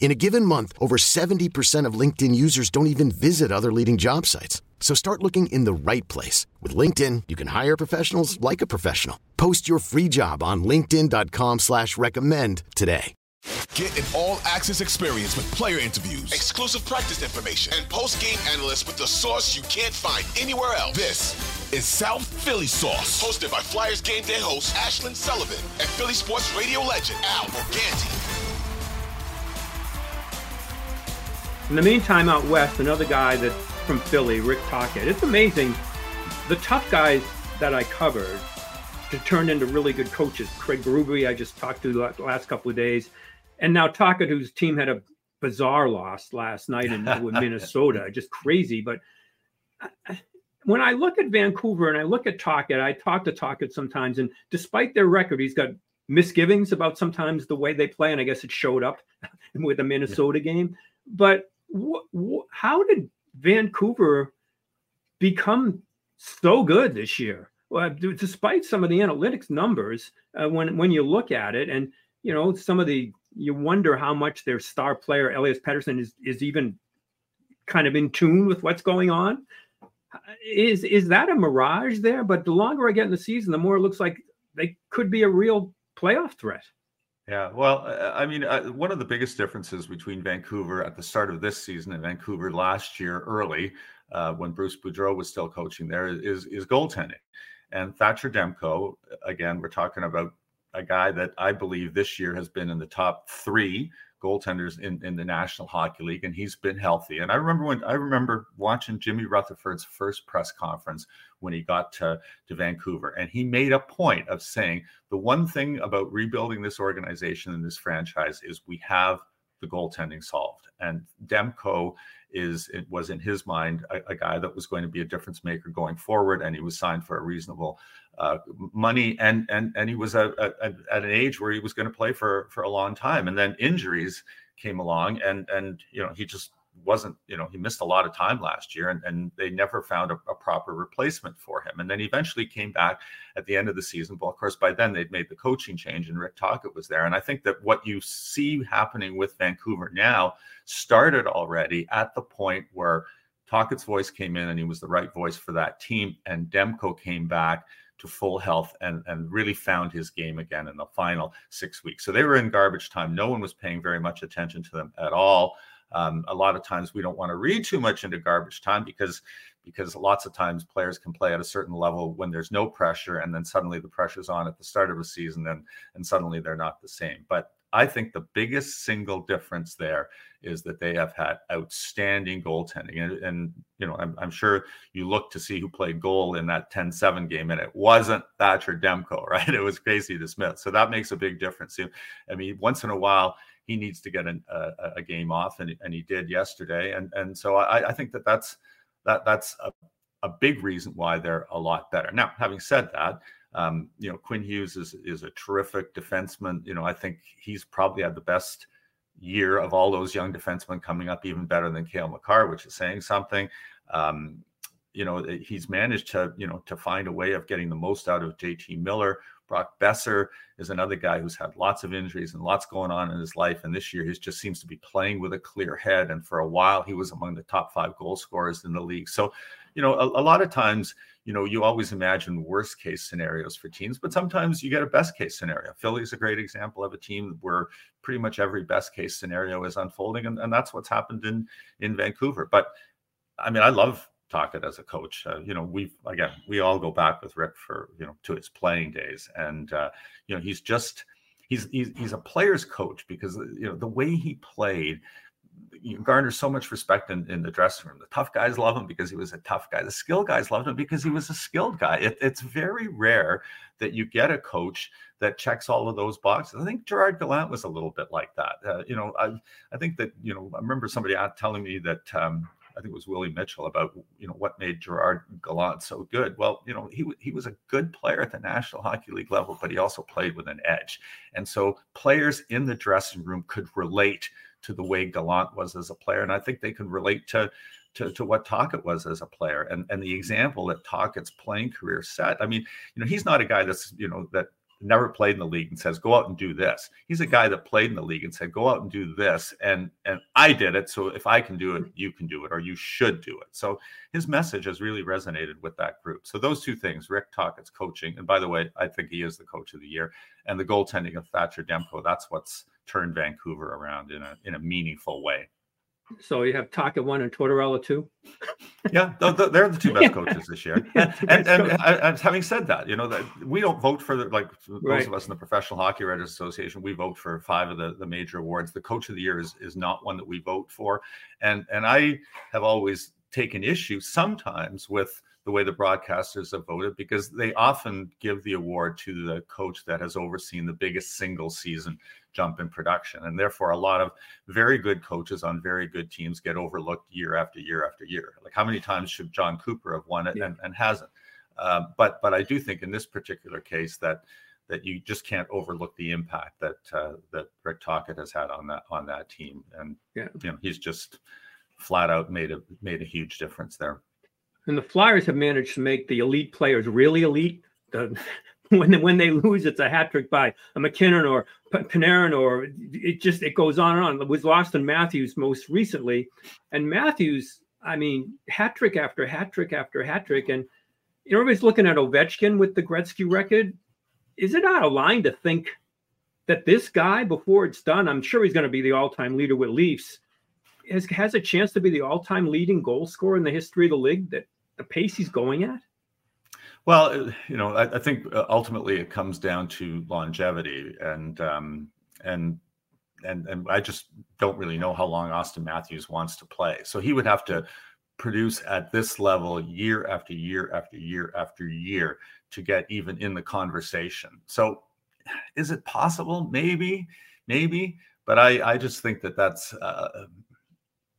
In a given month, over 70% of LinkedIn users don't even visit other leading job sites. So start looking in the right place. With LinkedIn, you can hire professionals like a professional. Post your free job on linkedin.com slash recommend today. Get an all-access experience with player interviews, exclusive practice information, and post-game analysts with the source you can't find anywhere else. This is South Philly Sauce, hosted by Flyers Game Day host Ashlyn Sullivan and Philly sports radio legend Al Morganti. In the meantime, out west, another guy that's from Philly, Rick Tocchet. It's amazing. The tough guys that I covered to turn into really good coaches. Craig Berube, I just talked to the last couple of days, and now Tocchet, whose team had a bizarre loss last night in Minnesota, just crazy. But uh, when I look at Vancouver and I look at Tocchet, I talk to Tocchet sometimes, and despite their record, he's got misgivings about sometimes the way they play, and I guess it showed up with the Minnesota yeah. game. But how did Vancouver become so good this year? Well, despite some of the analytics numbers, uh, when when you look at it, and you know some of the, you wonder how much their star player Elias Pettersson is is even kind of in tune with what's going on. Is is that a mirage there? But the longer I get in the season, the more it looks like they could be a real playoff threat. Yeah, well, I mean, uh, one of the biggest differences between Vancouver at the start of this season and Vancouver last year, early uh, when Bruce Boudreau was still coaching there, is is goaltending. And Thatcher Demko, again, we're talking about a guy that I believe this year has been in the top three goaltenders in, in the National Hockey League, and he's been healthy. And I remember when I remember watching Jimmy Rutherford's first press conference when he got to, to Vancouver, and he made a point of saying the one thing about rebuilding this organization and this franchise is we have the goaltending solved. And Demko is it was in his mind a, a, guy that was going to be a difference maker going forward, and he was signed for a reasonable uh, money, and and and he was a, a, at an age where he was going to play for for a long time, and then injuries came along, and and you know he just wasn't you know he missed a lot of time last year and, and they never found a, a, proper replacement for him and then he eventually came back at the end of the season but of course by then they'd made the coaching change and rick tocchet was there and i think that what you see happening with vancouver now started already at the point where tocchet's voice came in and he was the right voice for that team and demko came back to full health and, and really found his game again in the final six weeks. So they were in garbage time. No one was paying very much attention to them at all. Um, a lot of times we don't want to read too much into garbage time because because lots of times players can play at a certain level when there's no pressure and then suddenly the pressure's on at the start of a season and and suddenly they're not the same. But I think the biggest single difference there is that they have had outstanding goaltending. And, and you know, I'm, I'm, sure you look to see who played goal in that 10 7 game, and it wasn't Thatcher Demko, right? It was Casey DeSmith. So that makes a big difference. I mean, once in a while, he needs to get an, a, a, game off, and, and he did yesterday. And, and so I, I think that that's, that, that's a, a big reason why they're a lot better. Now, having said that, um, you know, Quinn Hughes is is a terrific defenseman. You know, I think he's probably had the best year of all those young defensemen coming up, even better than Cale Makar, which is saying something. Um, you know, he's managed to, you know, to find a way of getting the most out of JT Miller. Brock Boeser is another guy who's had lots of injuries and lots going on in his life. And this year, he just seems to be playing with a clear head. And for a while, he was among the top five goal scorers in the league. So, you know, a, a lot of times, you know, you always imagine worst case scenarios for teams, but sometimes you get a best case scenario. Philly is a great example of a team where pretty much every best case scenario is unfolding, and, and that's what's happened in in Vancouver. But I mean, I love Tocchet as a coach. Uh, you know, we've again we all go back with Rick for you know to his playing days, and uh, you know he's just he's he's he's a player's coach because you know the way he played you garner so much respect in, in the dressing room. The tough guys love him because he was a tough guy. The skilled guys loved him because he was a skilled guy. It, it's very rare that you get a coach that checks all of those boxes. I think Gerard Gallant was a little bit like that. Uh, you know, I I think that you know I remember somebody telling me that um, I think it was Willie Mitchell about you know what made Gerard Gallant so good. Well, you know he he was a good player at the National Hockey League level, but he also played with an edge, and so players in the dressing room could relate to the way Gallant was as a player, and I think they could relate to to, to what Tocchet was as a player and, and the example that Tocchet's playing career set. I mean, you know, he's not a guy that's, you know, that never played in the league and says, go out and do this. He's a guy that played in the league and said, go out and do this. And and I did it. So if I can do it, you can do it, or you should do it. So his message has really resonated with that group. So those two things, Rick Tocchet's coaching, and by the way, I think he is the coach of the year, and the goaltending of Thatcher Demko, that's what's turned Vancouver around in a in a meaningful way. So you have Tocchet one and Tortorella two. yeah, they're the two best coaches this year. and, and, and, and, having said that, you know that we don't vote for the like right. of us in the Professional Hockey Writers Association. We vote for five of the, the major awards. The Coach of the Year is is not one that we vote for, and and I have always taken issue sometimes with the way the broadcasters have voted because they often give the award to the coach that has overseen the biggest single season jump in production. And therefore, a lot of very good coaches on very good teams get overlooked year after year after year. Like, how many times should Jon Cooper have won it yeah. and, and, hasn't? Uh, but but I do think in this particular case that that you just can't overlook the impact that uh, that Rick Tocchet has had on that on that team, and yeah. you know he's just flat out made a made a huge difference there. And the Flyers have managed to make the elite players really elite. The, when they, when they lose, it's a hat trick by a MacKinnon or P- Panarin, or it just it goes on and on. It was lost in Matthews most recently, and Matthews, I mean, hat trick after hat trick after hat trick, and everybody's looking at Ovechkin with the Gretzky record. Is it out of line to think that this guy, before it's done, I'm sure he's going to be the all-time leader with Leafs, has has a chance to be the all-time leading goal scorer in the history of the league? That the pace he's going at? Well, uh, you know, I, I think uh, ultimately it comes down to longevity, and um, and and and I just don't really know how long Auston Matthews wants to play. So he would have to produce at this level year after year after year after year to get even in the conversation. So, is it possible? Maybe, maybe, but I I just think that that's uh,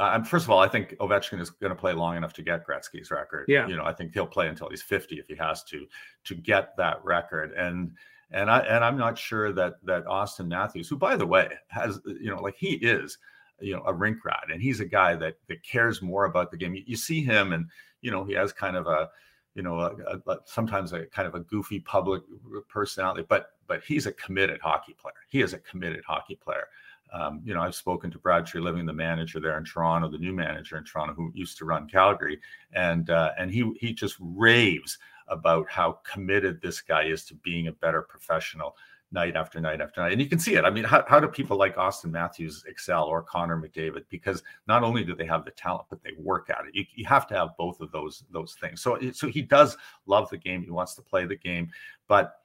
uh, first of all, I think Ovechkin is going to play long enough to get Gretzky's record. Yeah, you know, I think he'll play until he's 50 if he has to to get that record. And and I and I'm not sure that that Auston Matthews, who by the way has you know like he is you know a rink rat, and he's a guy that that cares more about the game. You, you see him, and you know he has kind of a you know a, a, sometimes a kind of a goofy public personality, but but he's a committed hockey player. He is a committed hockey player. Um, you know, I've spoken to Brad Treliving, the manager there in Toronto, the new manager in Toronto, who used to run Calgary, and uh, and he he just raves about how committed this guy is to being a better professional night after night after night. And you can see it. I mean, how, how do people like Auston Matthews excel or Connor McDavid? Because not only do they have the talent, but they work at it. You, you have to have both of those those things. So so he does love the game. He wants to play the game, but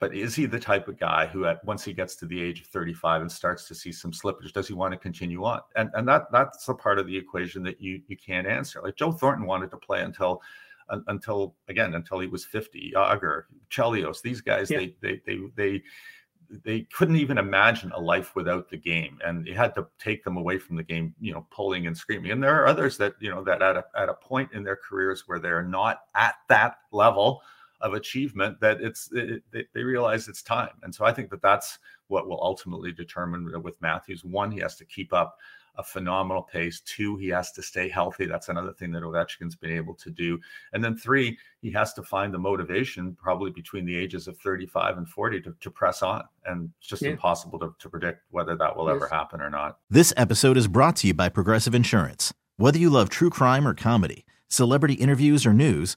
but is he the type of guy who at once he gets to the age of 35 and starts to see some slippage does he want to continue on? And and that that's a part of the equation that you you can't answer. Like joe thornton wanted to play until until again until he was 50 Jagr, Chelios these guys yeah. they they they they they couldn't even imagine a life without the game and you had to take them away from the game you know pulling and screaming. And there are others that you know that at a, at a point in their careers where they're not at that level of achievement that it's it, it, they realize it's time. And so I think that that's what will ultimately determine with Matthews. One, he has to keep up a phenomenal pace. Two, he has to stay healthy. That's another thing that Ovechkin's been able to do. And then three, he has to find the motivation probably between the ages of 35 and 40 to, to press on. And it's just yeah. impossible to, to predict whether that will yes. ever happen or not. This episode is brought to you by Progressive Insurance. Whether you love true crime or comedy, celebrity interviews or news,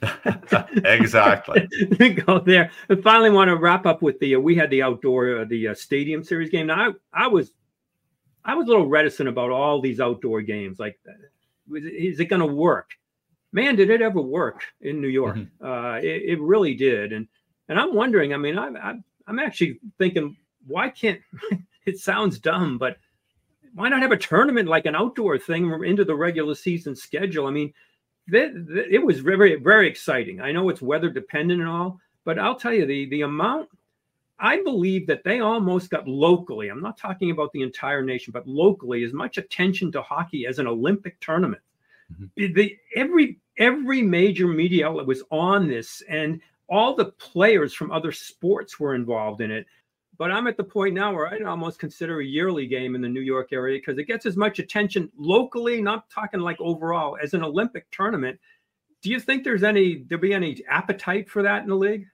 exactly. Go there. And finally, want to wrap up with the uh, we had the outdoor uh, the uh, stadium series game. Now I, I was I was a little reticent about all these outdoor games. Like, is it going to work? Man, did it ever work in New York? Mm-hmm. Uh, it, it, really did. And and I'm wondering. I mean, I, I I'm actually thinking, why can't? it sounds dumb, but why not have a tournament like an outdoor thing into the regular season schedule? I mean, it was very, very exciting. I know it's weather dependent and all, but I'll tell you the the amount. I believe that they almost got locally. I'm not talking about the entire nation, but locally, as much attention to hockey as an Olympic tournament. Mm-hmm. The every every major media outlet was on this, and all the players from other sports were involved in it. But I'm at the point now where I almost consider a yearly game in the New York area because it gets as much attention locally, not talking like overall, as an Olympic tournament. Do you think there's any there'll be any appetite for that in the league?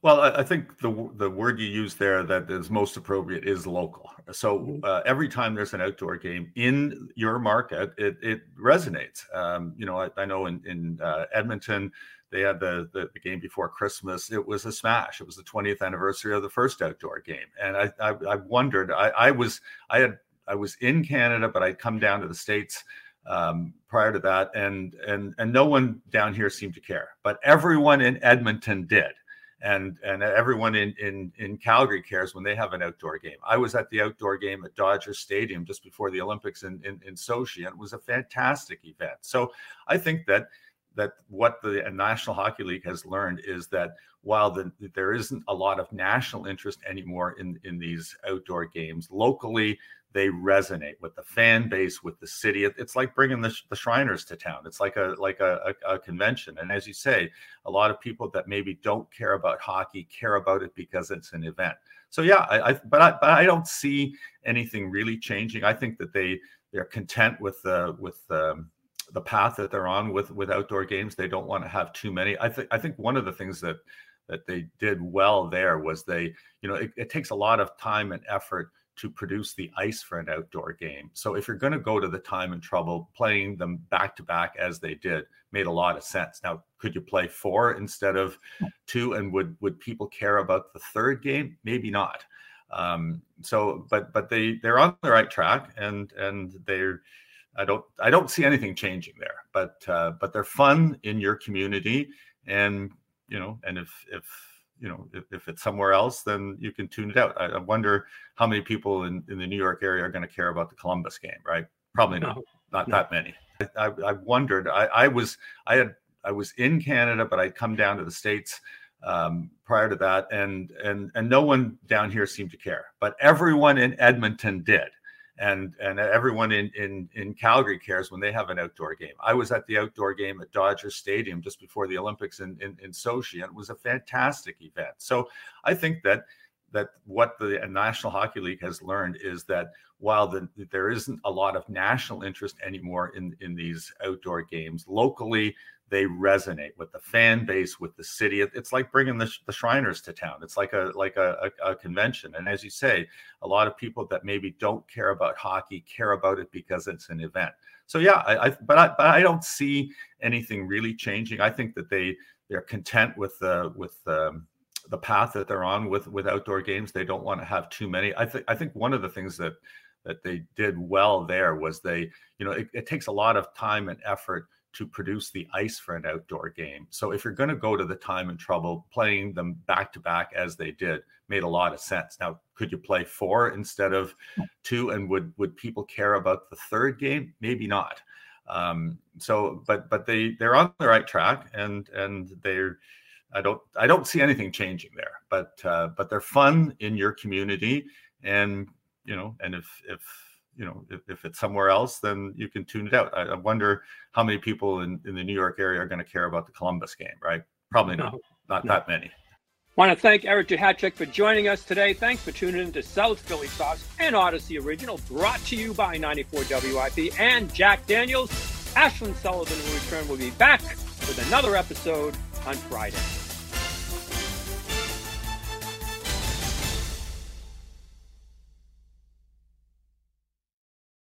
Well, I think the the word you use there that is most appropriate is local. So mm-hmm. uh, every time there's an outdoor game in your market, it, it resonates. Um, you know, I, I, know in in uh, Edmonton, they had the, the, the game before Christmas. It was a smash. It was the 20th anniversary of the first outdoor game, and I I, I wondered. I, I was I had I was in Canada, but I'd come down to the states um, prior to that, and and and no one down here seemed to care, but everyone in Edmonton did and and everyone in in in Calgary cares when they have an outdoor game. I was at the outdoor game at Dodger Stadium just before the Olympics in in, in Sochi, and it was a fantastic event. So I think that that what the National Hockey League has learned is that while the, there isn't a lot of national interest anymore in, in these outdoor games, locally they resonate with the fan base, with the city. It's like bringing the, the Shriners to town. It's like a like a, a, a convention. And as you say, a lot of people that maybe don't care about hockey care about it because it's an event. So yeah, I, I but I but I don't see anything really changing. I think that they they're content with the with the path that they're on with with outdoor games. They don't want to have too many. I think I think one of the things that that they did well there was they, you know, it, it takes a lot of time and effort to produce the ice for an outdoor game. So if you're going to go to the time and trouble, playing them back to back as they did made a lot of sense. Now, could you play four instead of two? And would would people care about the third game? Maybe not. Um, so, but but they they're on the right track, and and they're I don't I don't see anything changing there. But uh, but they're fun in your community, and you know, and if if you know if, if it's somewhere else, then you can tune it out. I, I wonder how many people in, in the New York area are going to care about the Columbus game, right? Probably not, not no. that many. I, I wondered. I, I was I had I was in Canada, but I'd come down to the states um, prior to that, and and and no one down here seemed to care, but everyone in Edmonton did, and and everyone in in in Calgary cares when they have an outdoor game. I was at the outdoor game at Dodger Stadium just before the Olympics in in, in Sochi, and it was a fantastic event. So I think that that what the uh, National Hockey League has learned is that while the, there isn't a lot of national interest anymore in in these outdoor games locally they resonate with the fan base with the city. It's like bringing the, the shriners to town. It's like a like a, a, a, convention. And as you say a lot of people that maybe don't care about hockey care about it because it's an event. So yeah i, I but i but i don't see anything really changing. I think that they they're content with the with the the path that they're on with with outdoor games. They don't want to have too many. I think i think one of the things that that they did well there was they you know it, it takes a lot of time and effort to produce the ice for an outdoor game. So if you're going to go to the time and trouble, playing them back to back as they did made a lot of sense. Now, could you play four instead of two? And would would people care about the third game? Maybe not. Um, so, but but they they're on the right track, and and they're. I don't I don't see anything changing there, but uh, but they're fun in your community, and you know, and if if you know, if, if, it's somewhere else, then you can tune it out. I, I wonder how many people in, in the New York area are going to care about the Columbus game, right? Probably not, no, not no. that many. Want to thank Eric Duhatschek for joining us today. Thanks for tuning in to South Philly Sauce and Audacy Original, brought to you by 94 WIP and Jack Daniels. Ashlyn Sullivan will return. We'll be back with another episode on Friday.